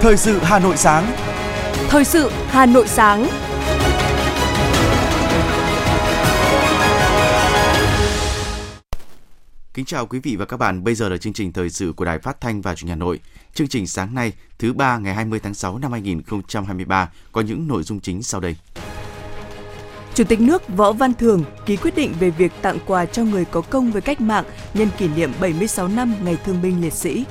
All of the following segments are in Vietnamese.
Thời sự Hà Nội sáng. Thời sự Hà Nội sáng. Kính chào quý vị và các bạn, bây giờ là chương trình thời sự của Đài Phát thanh và Truyền hình Hà Nội. Chương trình sáng nay, thứ ba ngày 20 tháng 6 năm 2023 có những nội dung chính sau đây. Chủ tịch nước Võ Văn Thường ký quyết định về việc tặng quà cho người có công với cách mạng nhân kỷ niệm 76 năm Ngày Thương binh Liệt sĩ.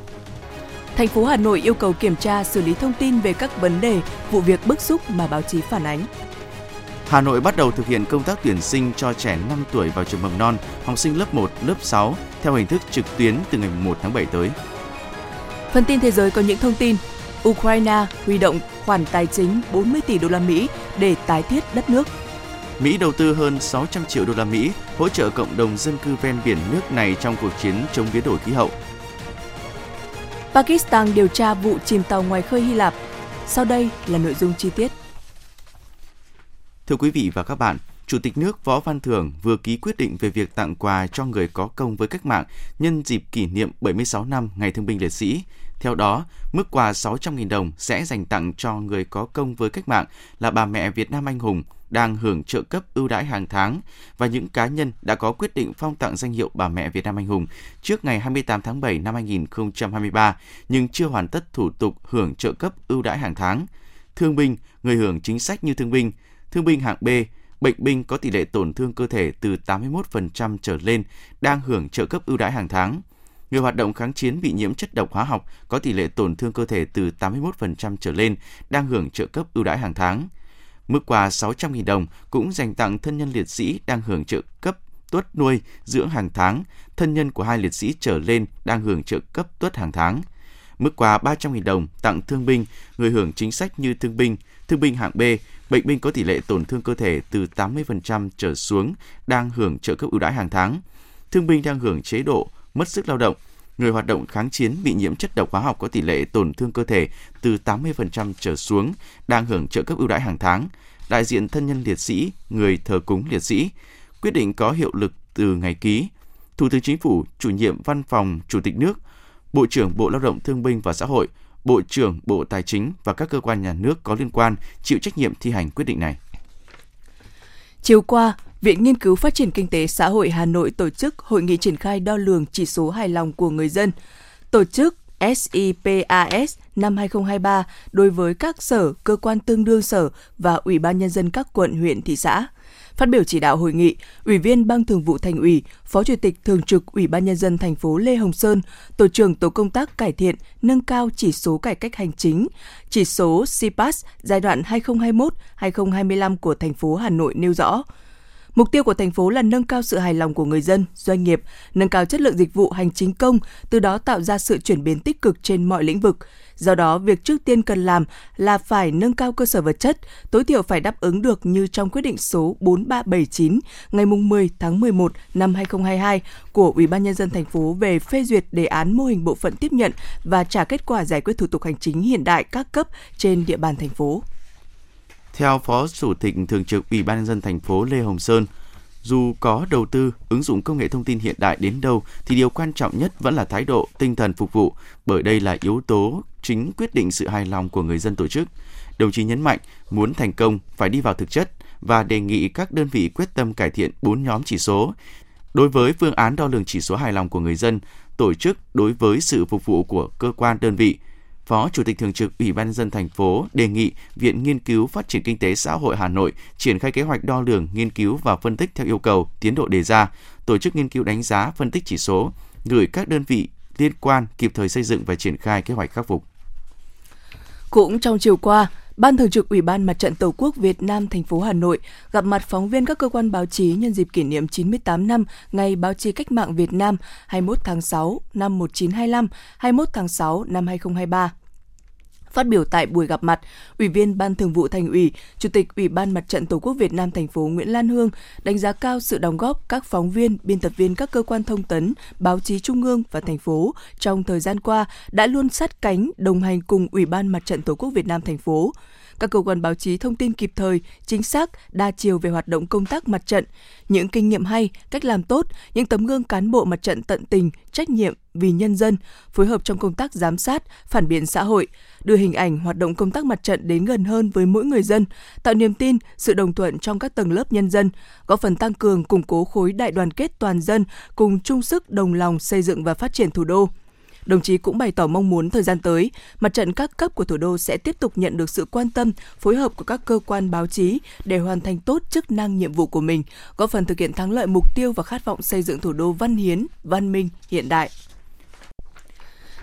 Thành phố Hà Nội yêu cầu kiểm tra xử lý thông tin về các vấn đề, vụ việc bức xúc mà báo chí phản ánh. Hà Nội bắt đầu thực hiện công tác tuyển sinh cho trẻ 5 tuổi vào trường mầm non, học sinh lớp 1, lớp 6 theo hình thức trực tuyến từ ngày 1 tháng 7 tới. Phần tin thế giới có những thông tin Ukraine huy động khoản tài chính 40 tỷ đô la Mỹ để tái thiết đất nước. Mỹ đầu tư hơn 600 triệu đô la Mỹ hỗ trợ cộng đồng dân cư ven biển nước này trong cuộc chiến chống biến đổi khí hậu. Pakistan điều tra vụ chìm tàu ngoài khơi Hy Lạp. Sau đây là nội dung chi tiết. Thưa quý vị và các bạn, Chủ tịch nước Võ Văn Thưởng vừa ký quyết định về việc tặng quà cho người có công với cách mạng nhân dịp kỷ niệm 76 năm Ngày Thương binh Liệt sĩ. Theo đó, mức quà 600.000 đồng sẽ dành tặng cho người có công với cách mạng là bà mẹ Việt Nam anh hùng đang hưởng trợ cấp ưu đãi hàng tháng và những cá nhân đã có quyết định phong tặng danh hiệu bà mẹ Việt Nam anh hùng trước ngày 28 tháng 7 năm 2023 nhưng chưa hoàn tất thủ tục hưởng trợ cấp ưu đãi hàng tháng. Thương binh, người hưởng chính sách như thương binh, thương binh hạng B, bệnh binh có tỷ lệ tổn thương cơ thể từ 81% trở lên đang hưởng trợ cấp ưu đãi hàng tháng. Người hoạt động kháng chiến bị nhiễm chất độc hóa học có tỷ lệ tổn thương cơ thể từ 81% trở lên đang hưởng trợ cấp ưu đãi hàng tháng. Mức quà 600.000 đồng cũng dành tặng thân nhân liệt sĩ đang hưởng trợ cấp tuất nuôi dưỡng hàng tháng, thân nhân của hai liệt sĩ trở lên đang hưởng trợ cấp tuất hàng tháng. Mức quà 300.000 đồng tặng thương binh, người hưởng chính sách như thương binh, thương binh hạng B, bệnh binh có tỷ lệ tổn thương cơ thể từ 80% trở xuống đang hưởng trợ cấp ưu đãi hàng tháng. Thương binh đang hưởng chế độ mất sức lao động, người hoạt động kháng chiến bị nhiễm chất độc hóa học có tỷ lệ tổn thương cơ thể từ 80% trở xuống đang hưởng trợ cấp ưu đãi hàng tháng. Đại diện thân nhân liệt sĩ, người thờ cúng liệt sĩ, quyết định có hiệu lực từ ngày ký. Thủ tướng Chính phủ, chủ nhiệm văn phòng Chủ tịch nước, Bộ trưởng Bộ Lao động Thương binh và Xã hội, Bộ trưởng Bộ Tài chính và các cơ quan nhà nước có liên quan chịu trách nhiệm thi hành quyết định này. Chiều qua, Viện Nghiên cứu Phát triển Kinh tế Xã hội Hà Nội tổ chức hội nghị triển khai đo lường chỉ số hài lòng của người dân. Tổ chức SIPAS năm 2023 đối với các sở, cơ quan tương đương sở và Ủy ban Nhân dân các quận, huyện, thị xã. Phát biểu chỉ đạo hội nghị, Ủy viên Ban Thường vụ Thành ủy, Phó Chủ tịch Thường trực Ủy ban Nhân dân thành phố Lê Hồng Sơn, Tổ trưởng Tổ công tác cải thiện, nâng cao chỉ số cải cách hành chính, chỉ số CPAS giai đoạn 2021-2025 của thành phố Hà Nội nêu rõ, Mục tiêu của thành phố là nâng cao sự hài lòng của người dân, doanh nghiệp, nâng cao chất lượng dịch vụ hành chính công, từ đó tạo ra sự chuyển biến tích cực trên mọi lĩnh vực. Do đó, việc trước tiên cần làm là phải nâng cao cơ sở vật chất, tối thiểu phải đáp ứng được như trong quyết định số 4379 ngày 10 tháng 11 năm 2022 của Ủy ban nhân dân thành phố về phê duyệt đề án mô hình bộ phận tiếp nhận và trả kết quả giải quyết thủ tục hành chính hiện đại các cấp trên địa bàn thành phố. Theo Phó Chủ tịch Thường trực Ủy ban nhân dân thành phố Lê Hồng Sơn, dù có đầu tư, ứng dụng công nghệ thông tin hiện đại đến đâu thì điều quan trọng nhất vẫn là thái độ, tinh thần phục vụ, bởi đây là yếu tố chính quyết định sự hài lòng của người dân tổ chức. Đồng chí nhấn mạnh, muốn thành công phải đi vào thực chất và đề nghị các đơn vị quyết tâm cải thiện 4 nhóm chỉ số. Đối với phương án đo lường chỉ số hài lòng của người dân, tổ chức đối với sự phục vụ của cơ quan đơn vị, Phó Chủ tịch Thường trực Ủy ban dân thành phố đề nghị Viện Nghiên cứu Phát triển Kinh tế Xã hội Hà Nội triển khai kế hoạch đo lường, nghiên cứu và phân tích theo yêu cầu, tiến độ đề ra, tổ chức nghiên cứu đánh giá, phân tích chỉ số, gửi các đơn vị liên quan kịp thời xây dựng và triển khai kế hoạch khắc phục. Cũng trong chiều qua, Ban Thường trực Ủy ban Mặt trận Tổ quốc Việt Nam thành phố Hà Nội gặp mặt phóng viên các cơ quan báo chí nhân dịp kỷ niệm 98 năm Ngày Báo chí Cách mạng Việt Nam 21 tháng 6 năm 1925, 21 tháng 6 năm 2023. Phát biểu tại buổi gặp mặt, Ủy viên Ban Thường vụ Thành ủy, Chủ tịch Ủy ban Mặt trận Tổ quốc Việt Nam thành phố Nguyễn Lan Hương đánh giá cao sự đóng góp các phóng viên, biên tập viên các cơ quan thông tấn, báo chí trung ương và thành phố trong thời gian qua đã luôn sát cánh đồng hành cùng Ủy ban Mặt trận Tổ quốc Việt Nam thành phố các cơ quan báo chí thông tin kịp thời, chính xác, đa chiều về hoạt động công tác mặt trận, những kinh nghiệm hay, cách làm tốt, những tấm gương cán bộ mặt trận tận tình, trách nhiệm vì nhân dân, phối hợp trong công tác giám sát, phản biện xã hội, đưa hình ảnh hoạt động công tác mặt trận đến gần hơn với mỗi người dân, tạo niềm tin, sự đồng thuận trong các tầng lớp nhân dân, góp phần tăng cường củng cố khối đại đoàn kết toàn dân cùng chung sức đồng lòng xây dựng và phát triển thủ đô. Đồng chí cũng bày tỏ mong muốn thời gian tới, mặt trận các cấp của thủ đô sẽ tiếp tục nhận được sự quan tâm, phối hợp của các cơ quan báo chí để hoàn thành tốt chức năng nhiệm vụ của mình, góp phần thực hiện thắng lợi mục tiêu và khát vọng xây dựng thủ đô văn hiến, văn minh, hiện đại.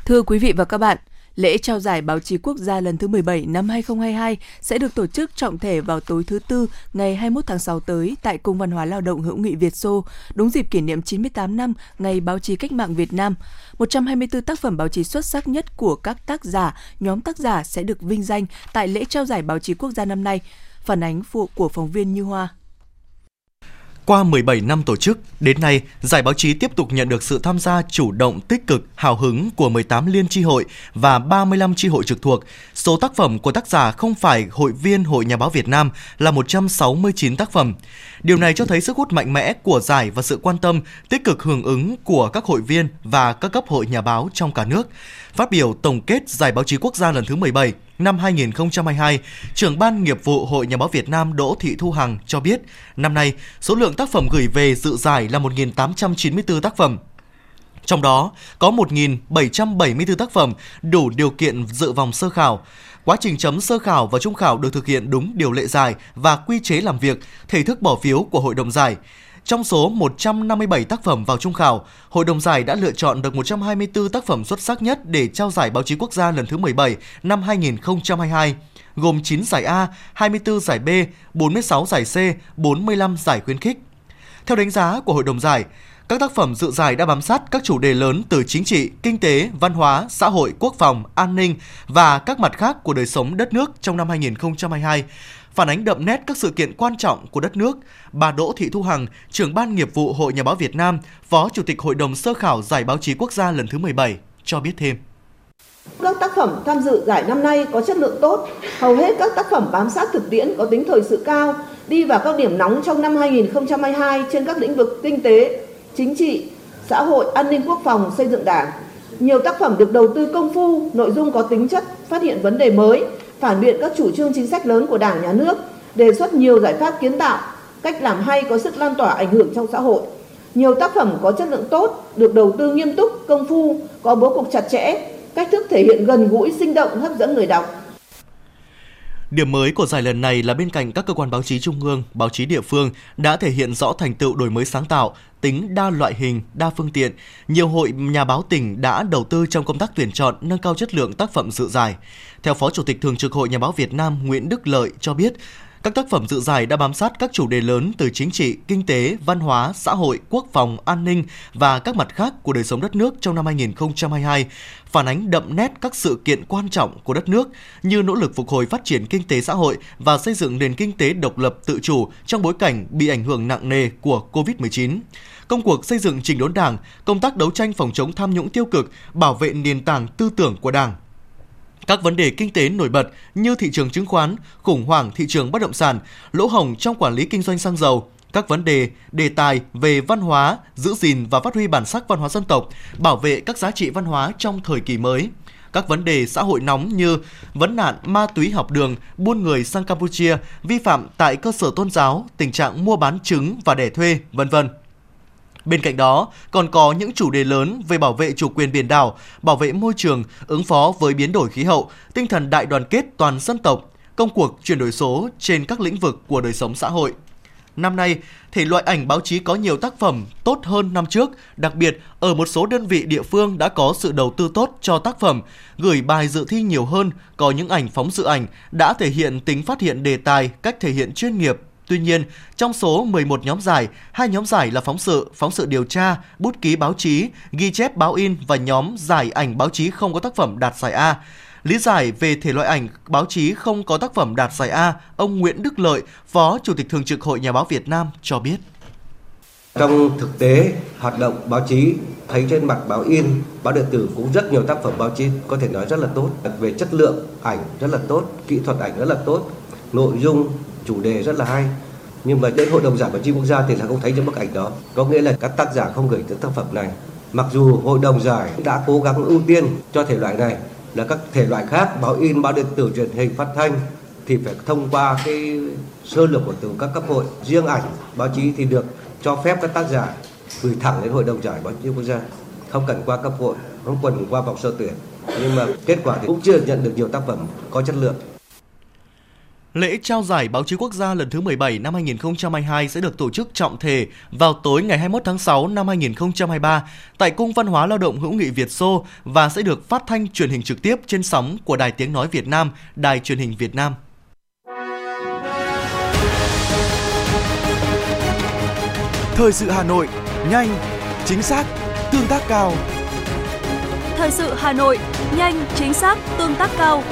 Thưa quý vị và các bạn, Lễ trao giải báo chí quốc gia lần thứ 17 năm 2022 sẽ được tổ chức trọng thể vào tối thứ Tư ngày 21 tháng 6 tới tại Cung văn hóa lao động hữu nghị Việt Xô, đúng dịp kỷ niệm 98 năm Ngày báo chí cách mạng Việt Nam. 124 tác phẩm báo chí xuất sắc nhất của các tác giả, nhóm tác giả sẽ được vinh danh tại lễ trao giải báo chí quốc gia năm nay. Phản ánh phụ của phóng viên Như Hoa. Qua 17 năm tổ chức, đến nay, giải báo chí tiếp tục nhận được sự tham gia chủ động, tích cực, hào hứng của 18 liên tri hội và 35 tri hội trực thuộc. Số tác phẩm của tác giả không phải hội viên Hội Nhà báo Việt Nam là 169 tác phẩm. Điều này cho thấy sức hút mạnh mẽ của giải và sự quan tâm, tích cực hưởng ứng của các hội viên và các cấp hội nhà báo trong cả nước. Phát biểu tổng kết giải báo chí quốc gia lần thứ 17, năm 2022, trưởng ban nghiệp vụ Hội Nhà báo Việt Nam Đỗ Thị Thu Hằng cho biết, năm nay số lượng tác phẩm gửi về dự giải là 1.894 tác phẩm. Trong đó có 1.774 tác phẩm đủ điều kiện dự vòng sơ khảo. Quá trình chấm sơ khảo và trung khảo được thực hiện đúng điều lệ giải và quy chế làm việc, thể thức bỏ phiếu của hội đồng giải. Trong số 157 tác phẩm vào trung khảo, Hội đồng giải đã lựa chọn được 124 tác phẩm xuất sắc nhất để trao giải báo chí quốc gia lần thứ 17 năm 2022, gồm 9 giải A, 24 giải B, 46 giải C, 45 giải khuyến khích. Theo đánh giá của Hội đồng giải, các tác phẩm dự giải đã bám sát các chủ đề lớn từ chính trị, kinh tế, văn hóa, xã hội, quốc phòng, an ninh và các mặt khác của đời sống đất nước trong năm 2022 phản ánh đậm nét các sự kiện quan trọng của đất nước, bà Đỗ Thị Thu Hằng, trưởng ban nghiệp vụ Hội Nhà báo Việt Nam, Phó Chủ tịch Hội đồng sơ khảo Giải báo chí quốc gia lần thứ 17 cho biết thêm. Các tác phẩm tham dự giải năm nay có chất lượng tốt, hầu hết các tác phẩm bám sát thực tiễn có tính thời sự cao, đi vào các điểm nóng trong năm 2022 trên các lĩnh vực kinh tế, chính trị, xã hội, an ninh quốc phòng, xây dựng đảng. Nhiều tác phẩm được đầu tư công phu, nội dung có tính chất phát hiện vấn đề mới, phản biện các chủ trương chính sách lớn của Đảng, Nhà nước, đề xuất nhiều giải pháp kiến tạo, cách làm hay có sức lan tỏa ảnh hưởng trong xã hội. Nhiều tác phẩm có chất lượng tốt, được đầu tư nghiêm túc, công phu, có bố cục chặt chẽ, cách thức thể hiện gần gũi, sinh động, hấp dẫn người đọc. Điểm mới của giải lần này là bên cạnh các cơ quan báo chí trung ương, báo chí địa phương đã thể hiện rõ thành tựu đổi mới sáng tạo, tính đa loại hình, đa phương tiện, nhiều hội nhà báo tỉnh đã đầu tư trong công tác tuyển chọn, nâng cao chất lượng tác phẩm dự giải. Theo Phó Chủ tịch Thường trực Hội Nhà báo Việt Nam Nguyễn Đức Lợi cho biết, các tác phẩm dự giải đã bám sát các chủ đề lớn từ chính trị, kinh tế, văn hóa, xã hội, quốc phòng, an ninh và các mặt khác của đời sống đất nước trong năm 2022, phản ánh đậm nét các sự kiện quan trọng của đất nước như nỗ lực phục hồi phát triển kinh tế xã hội và xây dựng nền kinh tế độc lập tự chủ trong bối cảnh bị ảnh hưởng nặng nề của COVID-19 công cuộc xây dựng trình đốn Đảng, công tác đấu tranh phòng chống tham nhũng tiêu cực, bảo vệ nền tảng tư tưởng của Đảng, các vấn đề kinh tế nổi bật như thị trường chứng khoán, khủng hoảng thị trường bất động sản, lỗ hổng trong quản lý kinh doanh xăng dầu, các vấn đề, đề tài về văn hóa, giữ gìn và phát huy bản sắc văn hóa dân tộc, bảo vệ các giá trị văn hóa trong thời kỳ mới. Các vấn đề xã hội nóng như vấn nạn ma túy học đường, buôn người sang Campuchia, vi phạm tại cơ sở tôn giáo, tình trạng mua bán trứng và đẻ thuê, vân vân. Bên cạnh đó, còn có những chủ đề lớn về bảo vệ chủ quyền biển đảo, bảo vệ môi trường, ứng phó với biến đổi khí hậu, tinh thần đại đoàn kết toàn dân tộc, công cuộc chuyển đổi số trên các lĩnh vực của đời sống xã hội. Năm nay, thể loại ảnh báo chí có nhiều tác phẩm tốt hơn năm trước, đặc biệt ở một số đơn vị địa phương đã có sự đầu tư tốt cho tác phẩm, gửi bài dự thi nhiều hơn, có những ảnh phóng sự ảnh đã thể hiện tính phát hiện đề tài, cách thể hiện chuyên nghiệp, Tuy nhiên, trong số 11 nhóm giải, hai nhóm giải là phóng sự, phóng sự điều tra, bút ký báo chí, ghi chép báo in và nhóm giải ảnh báo chí không có tác phẩm đạt giải A. Lý giải về thể loại ảnh báo chí không có tác phẩm đạt giải A, ông Nguyễn Đức Lợi, Phó Chủ tịch Thường trực Hội Nhà báo Việt Nam cho biết. Trong thực tế, hoạt động báo chí thấy trên mặt báo in, báo điện tử cũng rất nhiều tác phẩm báo chí có thể nói rất là tốt. Về chất lượng ảnh rất là tốt, kỹ thuật ảnh rất là tốt, nội dung, chủ đề rất là hay. Nhưng mà đến Hội đồng giải báo chí quốc gia thì là không thấy những bức ảnh đó. Có nghĩa là các tác giả không gửi tới tác phẩm này. Mặc dù Hội đồng giải đã cố gắng ưu tiên cho thể loại này là các thể loại khác, báo in, báo điện tử, truyền hình, phát thanh thì phải thông qua cái sơ lược của từ các cấp hội. Riêng ảnh, báo chí thì được cho phép các tác giả gửi thẳng đến hội đồng giải báo chí quốc gia không cần qua cấp hội không cần qua vòng sơ tuyển nhưng mà kết quả thì cũng chưa nhận được nhiều tác phẩm có chất lượng Lễ trao giải báo chí quốc gia lần thứ 17 năm 2022 sẽ được tổ chức trọng thể vào tối ngày 21 tháng 6 năm 2023 tại Cung Văn hóa Lao động hữu nghị Việt Xô và sẽ được phát thanh truyền hình trực tiếp trên sóng của Đài Tiếng Nói Việt Nam, Đài Truyền hình Việt Nam. Thời sự Hà Nội, nhanh, chính xác, tương tác cao. Thời sự Hà Nội, nhanh, chính xác, tương tác cao.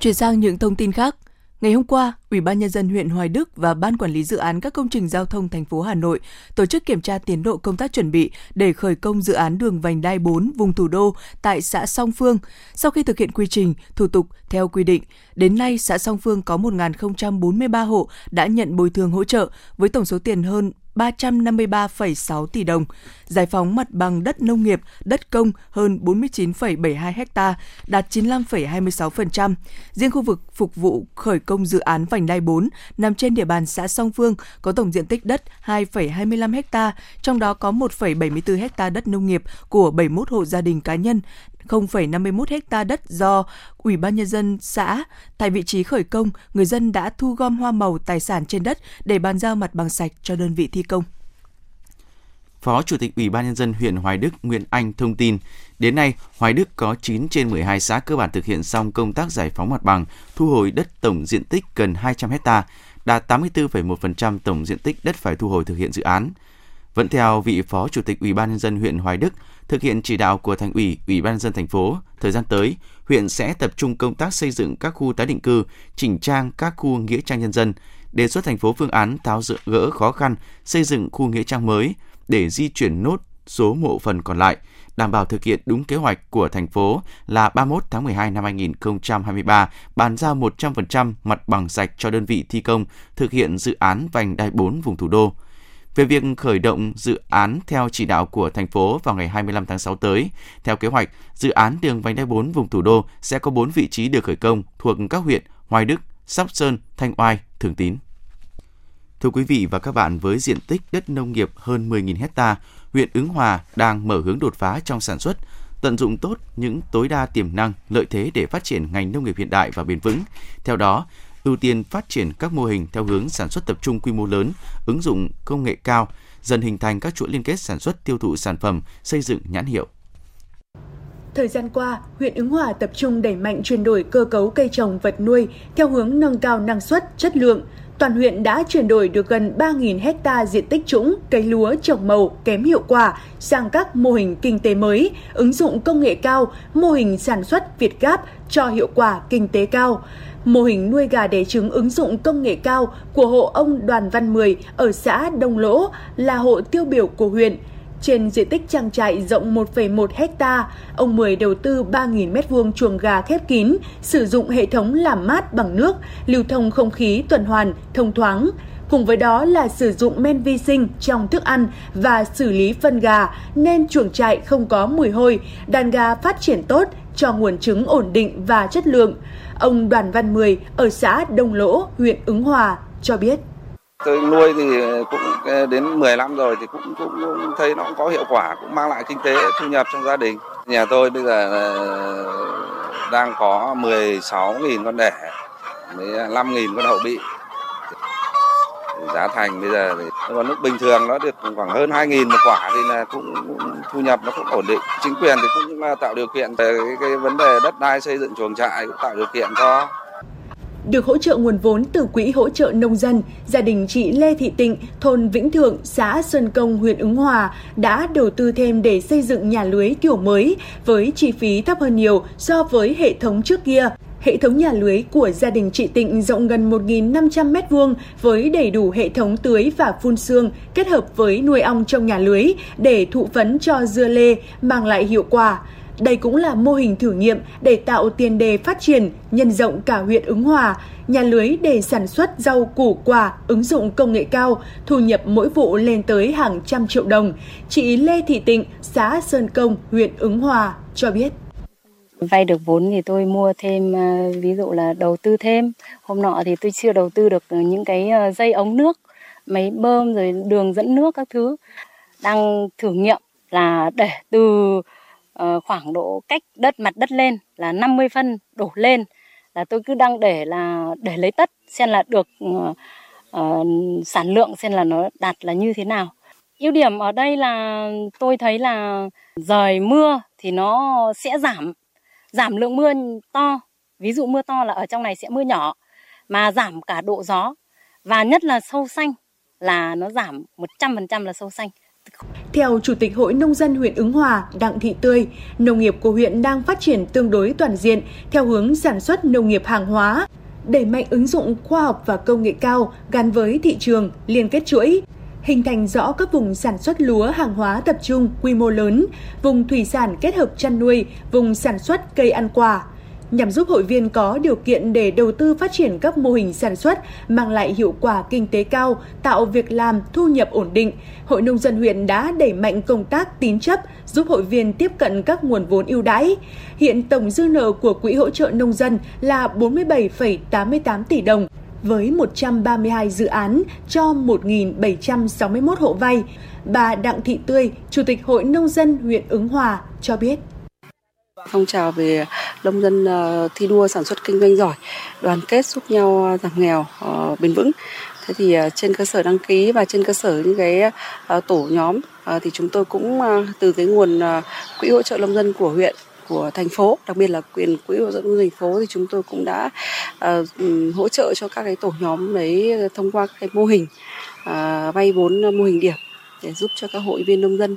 Chuyển sang những thông tin khác, Ngày hôm qua, Ủy ban nhân dân huyện Hoài Đức và Ban quản lý dự án các công trình giao thông thành phố Hà Nội tổ chức kiểm tra tiến độ công tác chuẩn bị để khởi công dự án đường vành đai 4 vùng thủ đô tại xã Song Phương. Sau khi thực hiện quy trình, thủ tục theo quy định, đến nay xã Song Phương có 1.043 hộ đã nhận bồi thường hỗ trợ với tổng số tiền hơn 353,6 tỷ đồng, giải phóng mặt bằng đất nông nghiệp, đất công hơn 49,72 ha, đạt 95,26%. Riêng khu vực phục vụ khởi công dự án vành đai 4 nằm trên địa bàn xã Song Phương có tổng diện tích đất 2,25 ha, trong đó có 1,74 ha đất nông nghiệp của 71 hộ gia đình cá nhân, 0,51 ha đất do Ủy ban Nhân dân xã. Tại vị trí khởi công, người dân đã thu gom hoa màu tài sản trên đất để bàn giao mặt bằng sạch cho đơn vị thi công. Phó Chủ tịch Ủy ban Nhân dân huyện Hoài Đức Nguyễn Anh thông tin, đến nay Hoài Đức có 9 trên 12 xã cơ bản thực hiện xong công tác giải phóng mặt bằng, thu hồi đất tổng diện tích gần 200 hecta, đạt 84,1% tổng diện tích đất phải thu hồi thực hiện dự án. Vẫn theo vị Phó Chủ tịch Ủy ban Nhân dân huyện Hoài Đức, thực hiện chỉ đạo của Thành ủy, Ủy ban nhân dân thành phố, thời gian tới, huyện sẽ tập trung công tác xây dựng các khu tái định cư, chỉnh trang các khu nghĩa trang nhân dân, đề xuất thành phố phương án tháo gỡ khó khăn xây dựng khu nghĩa trang mới để di chuyển nốt số mộ phần còn lại, đảm bảo thực hiện đúng kế hoạch của thành phố là 31 tháng 12 năm 2023, bàn giao 100% mặt bằng sạch cho đơn vị thi công thực hiện dự án vành đai 4 vùng thủ đô về việc khởi động dự án theo chỉ đạo của thành phố vào ngày 25 tháng 6 tới. Theo kế hoạch, dự án đường vành đai 4 vùng thủ đô sẽ có 4 vị trí được khởi công thuộc các huyện Hoài Đức, Sóc Sơn, Thanh Oai, Thường Tín. Thưa quý vị và các bạn, với diện tích đất nông nghiệp hơn 10.000 hecta, huyện Ứng Hòa đang mở hướng đột phá trong sản xuất, tận dụng tốt những tối đa tiềm năng, lợi thế để phát triển ngành nông nghiệp hiện đại và bền vững. Theo đó, ưu tiên phát triển các mô hình theo hướng sản xuất tập trung quy mô lớn, ứng dụng công nghệ cao, dần hình thành các chuỗi liên kết sản xuất tiêu thụ sản phẩm, xây dựng nhãn hiệu. Thời gian qua, huyện Ứng Hòa tập trung đẩy mạnh chuyển đổi cơ cấu cây trồng vật nuôi theo hướng nâng cao năng suất, chất lượng. Toàn huyện đã chuyển đổi được gần 3.000 hecta diện tích trũng cây lúa trồng màu kém hiệu quả sang các mô hình kinh tế mới, ứng dụng công nghệ cao, mô hình sản xuất Việt Gáp cho hiệu quả kinh tế cao. Mô hình nuôi gà đẻ trứng ứng dụng công nghệ cao của hộ ông Đoàn Văn Mười ở xã Đông Lỗ là hộ tiêu biểu của huyện. Trên diện tích trang trại rộng 1,1 hecta, ông Mười đầu tư 3.000 m2 chuồng gà khép kín, sử dụng hệ thống làm mát bằng nước, lưu thông không khí tuần hoàn, thông thoáng. Cùng với đó là sử dụng men vi sinh trong thức ăn và xử lý phân gà nên chuồng trại không có mùi hôi, đàn gà phát triển tốt, cho nguồn trứng ổn định và chất lượng. Ông Đoàn Văn Mười ở xã Đông Lỗ, huyện Ứng Hòa cho biết. Tôi nuôi thì cũng ờ, đến 10 năm rồi thì cũng, cũng, cũng thấy nó cũng có hiệu quả, cũng mang lại kinh tế thu nhập trong gia đình. Nhà tôi bây giờ đang có 16.000 con đẻ, 5.000 con hậu bị giá thành bây giờ thì còn lúc bình thường nó được khoảng hơn 2.000 một quả thì là cũng, cũng thu nhập nó cũng ổn định chính quyền thì cũng à, tạo điều kiện về cái, cái vấn đề đất đai xây dựng chuồng trại cũng tạo điều kiện cho Được hỗ trợ nguồn vốn từ Quỹ hỗ trợ nông dân, gia đình chị Lê Thị Tịnh, thôn Vĩnh Thượng, xã Sơn Công, huyện Ứng Hòa đã đầu tư thêm để xây dựng nhà lưới kiểu mới với chi phí thấp hơn nhiều so với hệ thống trước kia. Hệ thống nhà lưới của gia đình chị Tịnh rộng gần 1.500 m2 với đầy đủ hệ thống tưới và phun sương kết hợp với nuôi ong trong nhà lưới để thụ phấn cho dưa lê mang lại hiệu quả. Đây cũng là mô hình thử nghiệm để tạo tiền đề phát triển, nhân rộng cả huyện ứng hòa, nhà lưới để sản xuất rau củ quả, ứng dụng công nghệ cao, thu nhập mỗi vụ lên tới hàng trăm triệu đồng. Chị Lê Thị Tịnh, xã Sơn Công, huyện ứng hòa cho biết. Vay được vốn thì tôi mua thêm, ờ, ví dụ là đầu tư thêm. Hôm nọ thì tôi chưa đầu tư được ờ, những cái ờ, dây ống nước, máy bơm rồi đường dẫn nước các thứ. Đang thử nghiệm là để từ khoảng độ cách đất mặt đất lên là 50 phân đổ lên là tôi cứ đang để là để lấy tất xem là được uh, uh, sản lượng xem là nó đạt là như thế nào. Ưu điểm ở đây là tôi thấy là rời mưa thì nó sẽ giảm giảm lượng mưa to. Ví dụ mưa to là ở trong này sẽ mưa nhỏ mà giảm cả độ gió. Và nhất là sâu xanh là nó giảm 100% là sâu xanh. Theo Chủ tịch Hội Nông dân huyện Ứng Hòa Đặng Thị Tươi, nông nghiệp của huyện đang phát triển tương đối toàn diện theo hướng sản xuất nông nghiệp hàng hóa, đẩy mạnh ứng dụng khoa học và công nghệ cao gắn với thị trường, liên kết chuỗi, hình thành rõ các vùng sản xuất lúa hàng hóa tập trung quy mô lớn, vùng thủy sản kết hợp chăn nuôi, vùng sản xuất cây ăn quả nhằm giúp hội viên có điều kiện để đầu tư phát triển các mô hình sản xuất mang lại hiệu quả kinh tế cao, tạo việc làm, thu nhập ổn định. Hội nông dân huyện đã đẩy mạnh công tác tín chấp, giúp hội viên tiếp cận các nguồn vốn ưu đãi. Hiện tổng dư nợ của Quỹ hỗ trợ nông dân là 47,88 tỷ đồng, với 132 dự án cho 1.761 hộ vay. Bà Đặng Thị Tươi, Chủ tịch Hội Nông dân huyện Ứng Hòa cho biết. Phong trào về nông dân ờ, thi đua sản xuất kinh doanh giỏi, đoàn kết giúp nhau ờ, giảm nghèo ờ, bền vững. Thế thì trên cơ sở đăng ký và trên cơ sở những cái tổ nhóm thì chúng tôi cũng từ cái nguồn quỹ hỗ trợ nông dân của huyện của thành phố đặc biệt là quyền quỹ hỗ trợ dân thành phố thì chúng tôi cũng đã uh, hỗ trợ cho các cái tổ nhóm đấy thông qua cái mô hình uh, vay vốn mô hình điểm để giúp cho các hội viên nông dân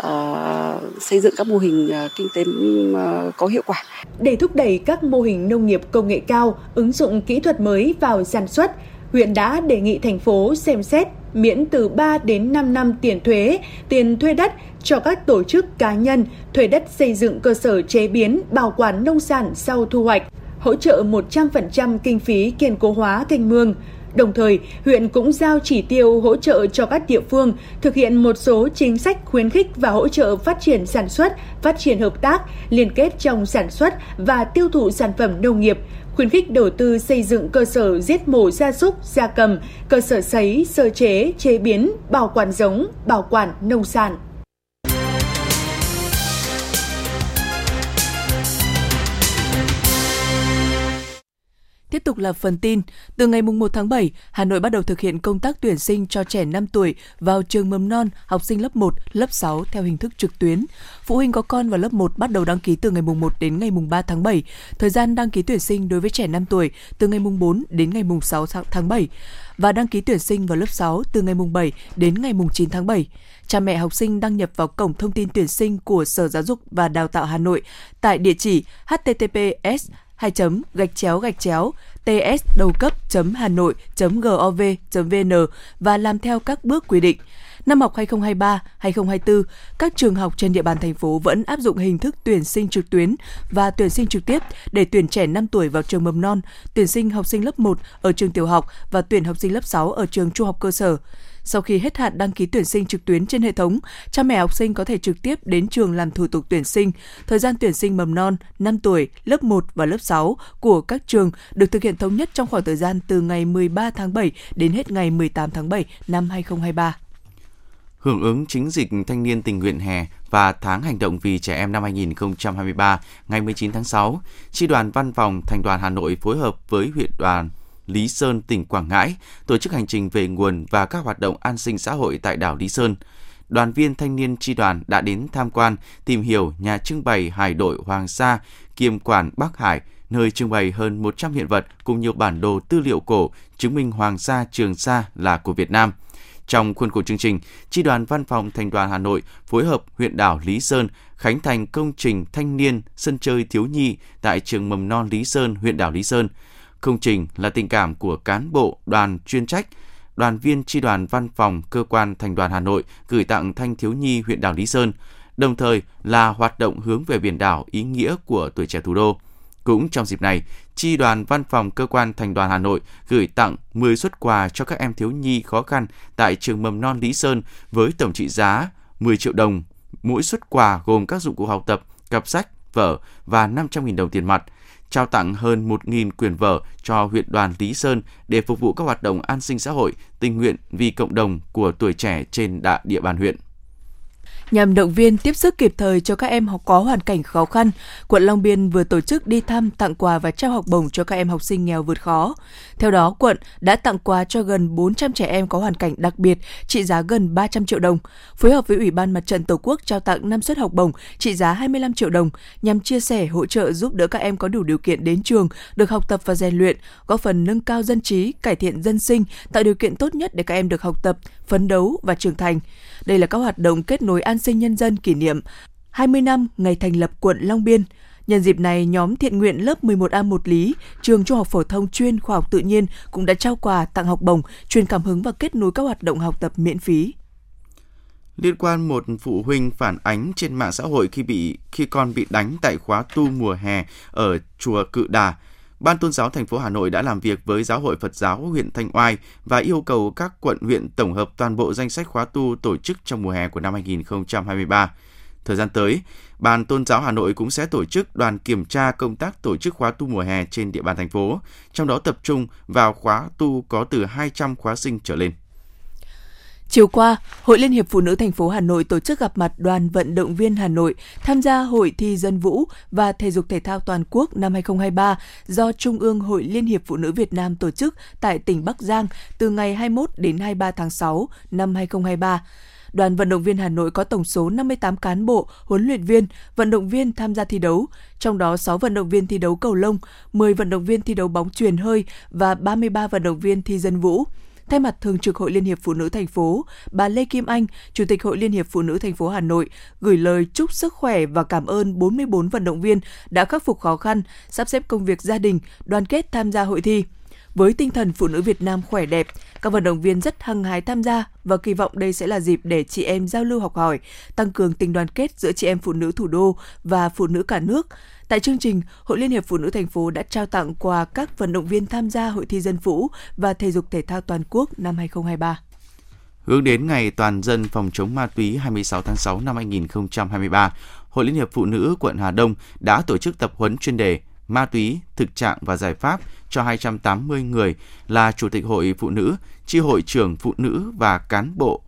uh, xây dựng các mô hình uh, kinh tế uh, có hiệu quả. Để thúc đẩy các mô hình nông nghiệp công nghệ cao, ứng dụng kỹ thuật mới vào sản xuất, huyện đã đề nghị thành phố xem xét miễn từ 3 đến 5 năm tiền thuế, tiền thuê đất cho các tổ chức cá nhân thuê đất xây dựng cơ sở chế biến, bảo quản nông sản sau thu hoạch, hỗ trợ 100% kinh phí kiên cố hóa kênh mương, Đồng thời, huyện cũng giao chỉ tiêu hỗ trợ cho các địa phương thực hiện một số chính sách khuyến khích và hỗ trợ phát triển sản xuất, phát triển hợp tác, liên kết trong sản xuất và tiêu thụ sản phẩm nông nghiệp, khuyến khích đầu tư xây dựng cơ sở giết mổ gia súc, gia cầm, cơ sở sấy, sơ chế, chế biến, bảo quản giống, bảo quản nông sản. Tiếp tục là phần tin. Từ ngày 1 tháng 7, Hà Nội bắt đầu thực hiện công tác tuyển sinh cho trẻ 5 tuổi vào trường mầm non, học sinh lớp 1, lớp 6 theo hình thức trực tuyến. Phụ huynh có con vào lớp 1 bắt đầu đăng ký từ ngày 1 đến ngày 3 tháng 7. Thời gian đăng ký tuyển sinh đối với trẻ 5 tuổi từ ngày 4 đến ngày 6 tháng 7 và đăng ký tuyển sinh vào lớp 6 từ ngày 7 đến ngày 9 tháng 7. Cha mẹ học sinh đăng nhập vào cổng thông tin tuyển sinh của Sở Giáo dục và Đào tạo Hà Nội tại địa chỉ https hai chấm gạch chéo gạch chéo ts đầu cấp hà nội gov vn và làm theo các bước quy định. Năm học 2023-2024, các trường học trên địa bàn thành phố vẫn áp dụng hình thức tuyển sinh trực tuyến và tuyển sinh trực tiếp để tuyển trẻ 5 tuổi vào trường mầm non, tuyển sinh học sinh lớp 1 ở trường tiểu học và tuyển học sinh lớp 6 ở trường trung học cơ sở. Sau khi hết hạn đăng ký tuyển sinh trực tuyến trên hệ thống, cha mẹ học sinh có thể trực tiếp đến trường làm thủ tục tuyển sinh. Thời gian tuyển sinh mầm non, 5 tuổi, lớp 1 và lớp 6 của các trường được thực hiện thống nhất trong khoảng thời gian từ ngày 13 tháng 7 đến hết ngày 18 tháng 7 năm 2023. Hưởng ứng chính dịch thanh niên tình nguyện hè và tháng hành động vì trẻ em năm 2023 ngày 19 tháng 6, Tri đoàn Văn phòng Thành đoàn Hà Nội phối hợp với huyện đoàn Lý Sơn, tỉnh Quảng Ngãi tổ chức hành trình về nguồn và các hoạt động an sinh xã hội tại đảo Lý Sơn. đoàn viên thanh niên tri đoàn đã đến tham quan, tìm hiểu nhà trưng bày hải đội Hoàng Sa, kiêm quản Bắc Hải, nơi trưng bày hơn 100 hiện vật cùng nhiều bản đồ tư liệu cổ chứng minh Hoàng Sa Trường Sa là của Việt Nam. Trong khuôn khổ chương trình, Tri đoàn Văn phòng Thành đoàn Hà Nội phối hợp huyện đảo Lý Sơn khánh thành công trình thanh niên sân chơi thiếu nhi tại trường mầm non Lý Sơn, huyện đảo Lý Sơn. Công trình là tình cảm của cán bộ, đoàn chuyên trách, đoàn viên tri đoàn văn phòng cơ quan thành đoàn Hà Nội gửi tặng thanh thiếu nhi huyện đảo Lý Sơn, đồng thời là hoạt động hướng về biển đảo ý nghĩa của tuổi trẻ thủ đô. Cũng trong dịp này, Chi đoàn Văn phòng Cơ quan Thành đoàn Hà Nội gửi tặng 10 xuất quà cho các em thiếu nhi khó khăn tại trường mầm non Lý Sơn với tổng trị giá 10 triệu đồng. Mỗi xuất quà gồm các dụng cụ học tập, cặp sách, vở và 500.000 đồng tiền mặt trao tặng hơn 1.000 quyển vở cho huyện đoàn Lý Sơn để phục vụ các hoạt động an sinh xã hội, tình nguyện vì cộng đồng của tuổi trẻ trên đại địa bàn huyện nhằm động viên tiếp sức kịp thời cho các em học có hoàn cảnh khó khăn, quận Long Biên vừa tổ chức đi thăm, tặng quà và trao học bổng cho các em học sinh nghèo vượt khó. Theo đó, quận đã tặng quà cho gần 400 trẻ em có hoàn cảnh đặc biệt trị giá gần 300 triệu đồng, phối hợp với Ủy ban Mặt trận Tổ quốc trao tặng 5 suất học bổng trị giá 25 triệu đồng nhằm chia sẻ hỗ trợ giúp đỡ các em có đủ điều kiện đến trường, được học tập và rèn luyện, góp phần nâng cao dân trí, cải thiện dân sinh, tạo điều kiện tốt nhất để các em được học tập, phấn đấu và trưởng thành. Đây là các hoạt động kết nối an sinh nhân dân kỷ niệm 20 năm ngày thành lập quận Long Biên. Nhân dịp này, nhóm thiện nguyện lớp 11A1 Lý, trường Trung học phổ thông chuyên khoa học tự nhiên cũng đã trao quà, tặng học bổng, truyền cảm hứng và kết nối các hoạt động học tập miễn phí. Liên quan một phụ huynh phản ánh trên mạng xã hội khi bị khi con bị đánh tại khóa tu mùa hè ở chùa Cự Đà, Ban Tôn giáo thành phố Hà Nội đã làm việc với Giáo hội Phật giáo huyện Thanh Oai và yêu cầu các quận huyện tổng hợp toàn bộ danh sách khóa tu tổ chức trong mùa hè của năm 2023. Thời gian tới, Ban Tôn giáo Hà Nội cũng sẽ tổ chức đoàn kiểm tra công tác tổ chức khóa tu mùa hè trên địa bàn thành phố, trong đó tập trung vào khóa tu có từ 200 khóa sinh trở lên. Chiều qua, Hội Liên hiệp Phụ nữ thành phố Hà Nội tổ chức gặp mặt đoàn vận động viên Hà Nội tham gia Hội thi dân vũ và thể dục thể thao toàn quốc năm 2023 do Trung ương Hội Liên hiệp Phụ nữ Việt Nam tổ chức tại tỉnh Bắc Giang từ ngày 21 đến 23 tháng 6 năm 2023. Đoàn vận động viên Hà Nội có tổng số 58 cán bộ, huấn luyện viên, vận động viên tham gia thi đấu, trong đó 6 vận động viên thi đấu cầu lông, 10 vận động viên thi đấu bóng truyền hơi và 33 vận động viên thi dân vũ. Thay mặt Thường trực Hội Liên hiệp Phụ nữ thành phố, bà Lê Kim Anh, Chủ tịch Hội Liên hiệp Phụ nữ thành phố Hà Nội, gửi lời chúc sức khỏe và cảm ơn 44 vận động viên đã khắc phục khó khăn, sắp xếp công việc gia đình, đoàn kết tham gia hội thi. Với tinh thần phụ nữ Việt Nam khỏe đẹp, các vận động viên rất hăng hái tham gia và kỳ vọng đây sẽ là dịp để chị em giao lưu học hỏi, tăng cường tình đoàn kết giữa chị em phụ nữ thủ đô và phụ nữ cả nước, Tại chương trình, Hội Liên hiệp Phụ nữ thành phố đã trao tặng quà các vận động viên tham gia Hội thi dân vũ và thể dục thể thao toàn quốc năm 2023. Hướng đến ngày toàn dân phòng chống ma túy 26 tháng 6 năm 2023, Hội Liên hiệp Phụ nữ quận Hà Đông đã tổ chức tập huấn chuyên đề ma túy, thực trạng và giải pháp cho 280 người là Chủ tịch Hội Phụ nữ, Chi hội trưởng Phụ nữ và cán bộ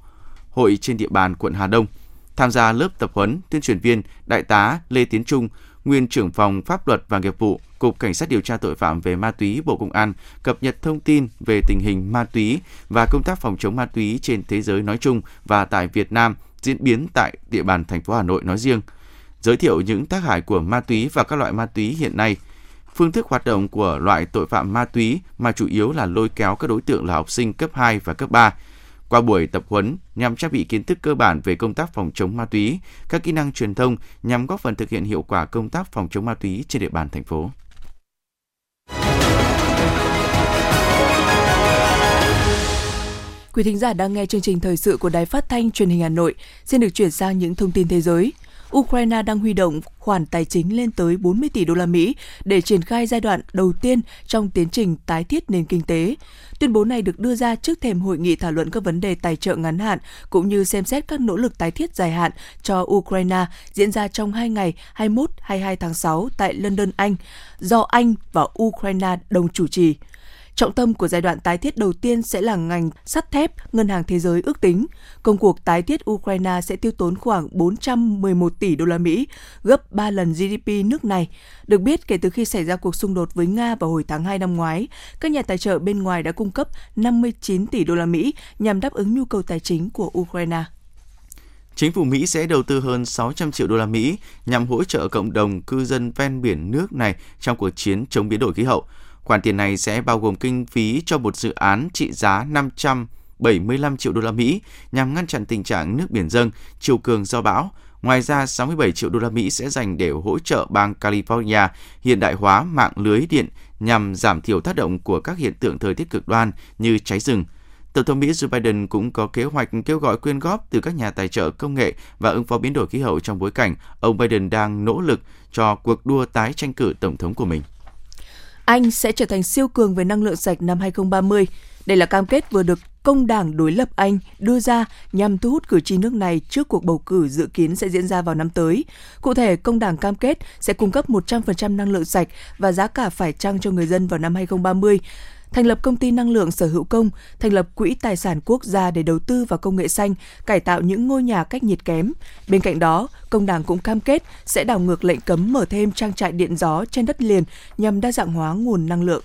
hội trên địa bàn quận Hà Đông. Tham gia lớp tập huấn, tuyên truyền viên Đại tá Lê Tiến Trung, nguyên trưởng phòng pháp luật và nghiệp vụ, Cục Cảnh sát điều tra tội phạm về ma túy Bộ Công an cập nhật thông tin về tình hình ma túy và công tác phòng chống ma túy trên thế giới nói chung và tại Việt Nam diễn biến tại địa bàn thành phố Hà Nội nói riêng. Giới thiệu những tác hại của ma túy và các loại ma túy hiện nay, phương thức hoạt động của loại tội phạm ma túy mà chủ yếu là lôi kéo các đối tượng là học sinh cấp 2 và cấp 3, qua buổi tập huấn nhằm trang bị kiến thức cơ bản về công tác phòng chống ma túy, các kỹ năng truyền thông nhằm góp phần thực hiện hiệu quả công tác phòng chống ma túy trên địa bàn thành phố. Quý thính giả đang nghe chương trình thời sự của Đài Phát thanh Truyền hình Hà Nội. Xin được chuyển sang những thông tin thế giới. Ukraine đang huy động khoản tài chính lên tới 40 tỷ đô la Mỹ để triển khai giai đoạn đầu tiên trong tiến trình tái thiết nền kinh tế. Tuyên bố này được đưa ra trước thềm hội nghị thảo luận các vấn đề tài trợ ngắn hạn cũng như xem xét các nỗ lực tái thiết dài hạn cho Ukraine diễn ra trong hai ngày 21-22 tháng 6 tại London, Anh, do Anh và Ukraine đồng chủ trì. Trọng tâm của giai đoạn tái thiết đầu tiên sẽ là ngành sắt thép, Ngân hàng Thế giới ước tính. Công cuộc tái thiết Ukraine sẽ tiêu tốn khoảng 411 tỷ đô la Mỹ, gấp 3 lần GDP nước này. Được biết, kể từ khi xảy ra cuộc xung đột với Nga vào hồi tháng 2 năm ngoái, các nhà tài trợ bên ngoài đã cung cấp 59 tỷ đô la Mỹ nhằm đáp ứng nhu cầu tài chính của Ukraine. Chính phủ Mỹ sẽ đầu tư hơn 600 triệu đô la Mỹ nhằm hỗ trợ cộng đồng cư dân ven biển nước này trong cuộc chiến chống biến đổi khí hậu. Khoản tiền này sẽ bao gồm kinh phí cho một dự án trị giá 575 triệu đô la Mỹ nhằm ngăn chặn tình trạng nước biển dâng, chiều cường do bão. Ngoài ra, 67 triệu đô la Mỹ sẽ dành để hỗ trợ bang California hiện đại hóa mạng lưới điện nhằm giảm thiểu tác động của các hiện tượng thời tiết cực đoan như cháy rừng. Tổng thống Mỹ Joe Biden cũng có kế hoạch kêu gọi quyên góp từ các nhà tài trợ công nghệ và ứng phó biến đổi khí hậu trong bối cảnh ông Biden đang nỗ lực cho cuộc đua tái tranh cử tổng thống của mình. Anh sẽ trở thành siêu cường về năng lượng sạch năm 2030. Đây là cam kết vừa được công đảng đối lập Anh đưa ra nhằm thu hút cử tri nước này trước cuộc bầu cử dự kiến sẽ diễn ra vào năm tới. Cụ thể, công đảng cam kết sẽ cung cấp 100% năng lượng sạch và giá cả phải chăng cho người dân vào năm 2030 thành lập công ty năng lượng sở hữu công, thành lập quỹ tài sản quốc gia để đầu tư vào công nghệ xanh, cải tạo những ngôi nhà cách nhiệt kém. Bên cạnh đó, công đảng cũng cam kết sẽ đảo ngược lệnh cấm mở thêm trang trại điện gió trên đất liền nhằm đa dạng hóa nguồn năng lượng.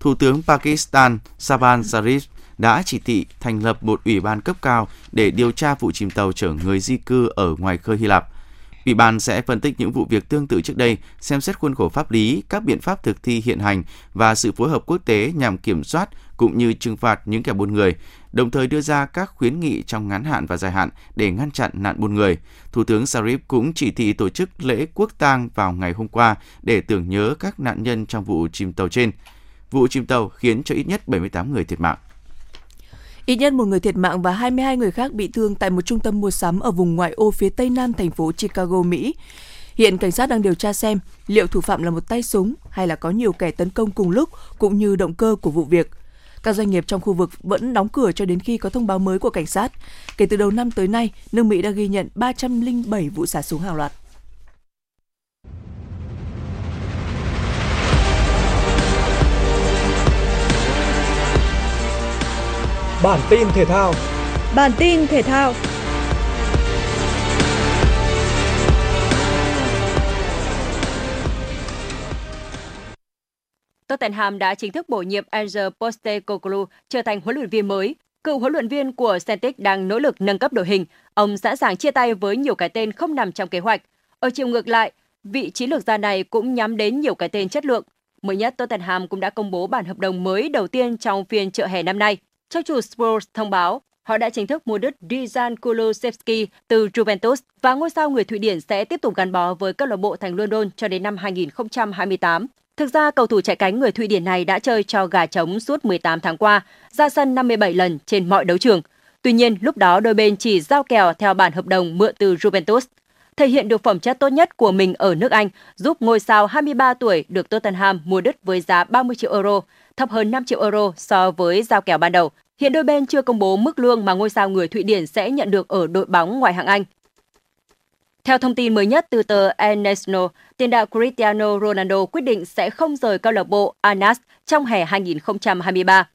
Thủ tướng Pakistan Saban Sharif đã chỉ thị thành lập một ủy ban cấp cao để điều tra vụ chìm tàu chở người di cư ở ngoài khơi Hy Lạp. Ủy ban sẽ phân tích những vụ việc tương tự trước đây, xem xét khuôn khổ pháp lý, các biện pháp thực thi hiện hành và sự phối hợp quốc tế nhằm kiểm soát cũng như trừng phạt những kẻ buôn người, đồng thời đưa ra các khuyến nghị trong ngắn hạn và dài hạn để ngăn chặn nạn buôn người. Thủ tướng Sharif cũng chỉ thị tổ chức lễ quốc tang vào ngày hôm qua để tưởng nhớ các nạn nhân trong vụ chìm tàu trên. Vụ chìm tàu khiến cho ít nhất 78 người thiệt mạng. Ít nhất một người thiệt mạng và 22 người khác bị thương tại một trung tâm mua sắm ở vùng ngoại ô phía tây nam thành phố Chicago, Mỹ. Hiện cảnh sát đang điều tra xem liệu thủ phạm là một tay súng hay là có nhiều kẻ tấn công cùng lúc cũng như động cơ của vụ việc. Các doanh nghiệp trong khu vực vẫn đóng cửa cho đến khi có thông báo mới của cảnh sát. Kể từ đầu năm tới nay, nước Mỹ đã ghi nhận 307 vụ xả súng hàng loạt. Bản tin thể thao. Bản tin thể thao. Tottenham đã chính thức bổ nhiệm Ange Postecoglou trở thành huấn luyện viên mới. Cựu huấn luyện viên của Celtic đang nỗ lực nâng cấp đội hình. Ông sẵn sàng chia tay với nhiều cái tên không nằm trong kế hoạch. Ở chiều ngược lại, vị chiến lược gia này cũng nhắm đến nhiều cái tên chất lượng. Mới nhất, Tottenham cũng đã công bố bản hợp đồng mới đầu tiên trong phiên chợ hè năm nay. Trang chủ Spurs thông báo họ đã chính thức mua đứt Dijan Kulusevski từ Juventus và ngôi sao người Thụy Điển sẽ tiếp tục gắn bó với câu lạc bộ thành London cho đến năm 2028. Thực ra, cầu thủ chạy cánh người Thụy Điển này đã chơi cho gà trống suốt 18 tháng qua, ra sân 57 lần trên mọi đấu trường. Tuy nhiên, lúc đó đôi bên chỉ giao kèo theo bản hợp đồng mượn từ Juventus. Thể hiện được phẩm chất tốt nhất của mình ở nước Anh, giúp ngôi sao 23 tuổi được Tottenham mua đứt với giá 30 triệu euro, thấp hơn 5 triệu euro so với giao kèo ban đầu. Hiện đôi bên chưa công bố mức lương mà ngôi sao người Thụy Điển sẽ nhận được ở đội bóng ngoại hạng Anh. Theo thông tin mới nhất từ tờ El Nacional, tiền đạo Cristiano Ronaldo quyết định sẽ không rời câu lạc bộ Anas trong hè 2023.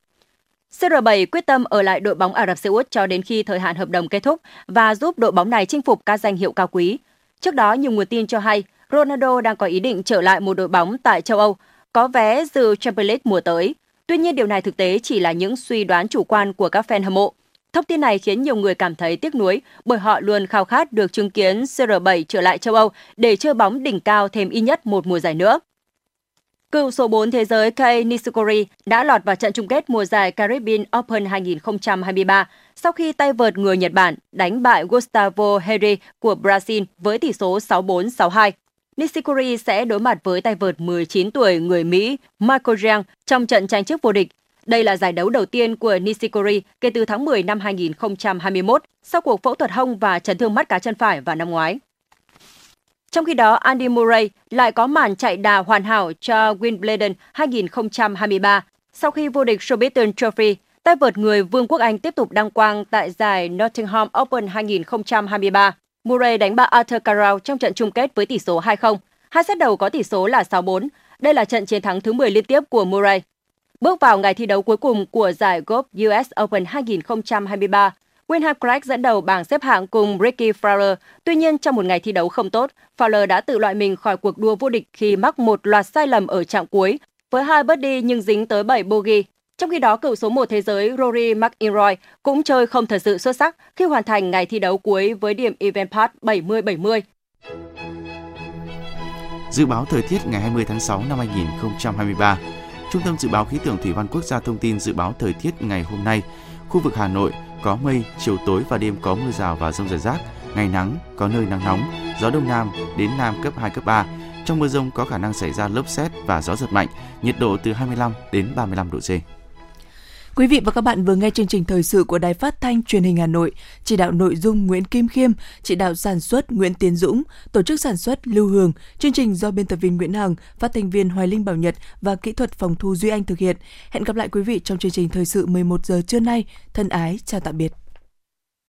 CR7 quyết tâm ở lại đội bóng Ả Rập Xê Út cho đến khi thời hạn hợp đồng kết thúc và giúp đội bóng này chinh phục các danh hiệu cao quý. Trước đó, nhiều nguồn tin cho hay Ronaldo đang có ý định trở lại một đội bóng tại châu Âu, có vé dự Champions League mùa tới. Tuy nhiên, điều này thực tế chỉ là những suy đoán chủ quan của các fan hâm mộ. Thông tin này khiến nhiều người cảm thấy tiếc nuối bởi họ luôn khao khát được chứng kiến CR7 trở lại châu Âu để chơi bóng đỉnh cao thêm ít nhất một mùa giải nữa. Cựu số 4 thế giới Kei Nishikori đã lọt vào trận chung kết mùa giải Caribbean Open 2023 sau khi tay vợt người Nhật Bản đánh bại Gustavo Henry của Brazil với tỷ số 6-4-6-2. Nishikori sẽ đối mặt với tay vợt 19 tuổi người Mỹ Michael Jiang trong trận tranh chức vô địch. Đây là giải đấu đầu tiên của Nishikori kể từ tháng 10 năm 2021 sau cuộc phẫu thuật hông và chấn thương mắt cá chân phải vào năm ngoái. Trong khi đó, Andy Murray lại có màn chạy đà hoàn hảo cho Wimbledon 2023 sau khi vô địch Showbiz Trophy. Tay vợt người Vương quốc Anh tiếp tục đăng quang tại giải Nottingham Open 2023. Murray đánh bại Arthur Carroll trong trận chung kết với tỷ số 2-0. Hai set đầu có tỷ số là 6-4. Đây là trận chiến thắng thứ 10 liên tiếp của Murray. Bước vào ngày thi đấu cuối cùng của giải golf US Open 2023, William Craig dẫn đầu bảng xếp hạng cùng Ricky Fowler. Tuy nhiên, trong một ngày thi đấu không tốt, Fowler đã tự loại mình khỏi cuộc đua vô địch khi mắc một loạt sai lầm ở trạng cuối, với hai birdie nhưng dính tới 7 bogey. Trong khi đó, cựu số 1 thế giới Rory McIlroy cũng chơi không thật sự xuất sắc khi hoàn thành ngày thi đấu cuối với điểm event pass 70-70. Dự báo thời tiết ngày 20 tháng 6 năm 2023. Trung tâm Dự báo Khí tượng Thủy văn Quốc gia thông tin dự báo thời tiết ngày hôm nay. Khu vực Hà Nội có mây, chiều tối và đêm có mưa rào và rông rải rác, ngày nắng, có nơi nắng nóng, gió đông nam đến nam cấp 2, cấp 3. Trong mưa rông có khả năng xảy ra lốc xét và gió giật mạnh, nhiệt độ từ 25 đến 35 độ C. Quý vị và các bạn vừa nghe chương trình thời sự của Đài Phát thanh Truyền hình Hà Nội, chỉ đạo nội dung Nguyễn Kim Khiêm, chỉ đạo sản xuất Nguyễn Tiến Dũng, tổ chức sản xuất Lưu Hường, chương trình do biên tập viên Nguyễn Hằng, phát thanh viên Hoài Linh Bảo Nhật và kỹ thuật phòng thu Duy Anh thực hiện. Hẹn gặp lại quý vị trong chương trình thời sự 11 giờ trưa nay. Thân ái chào tạm biệt.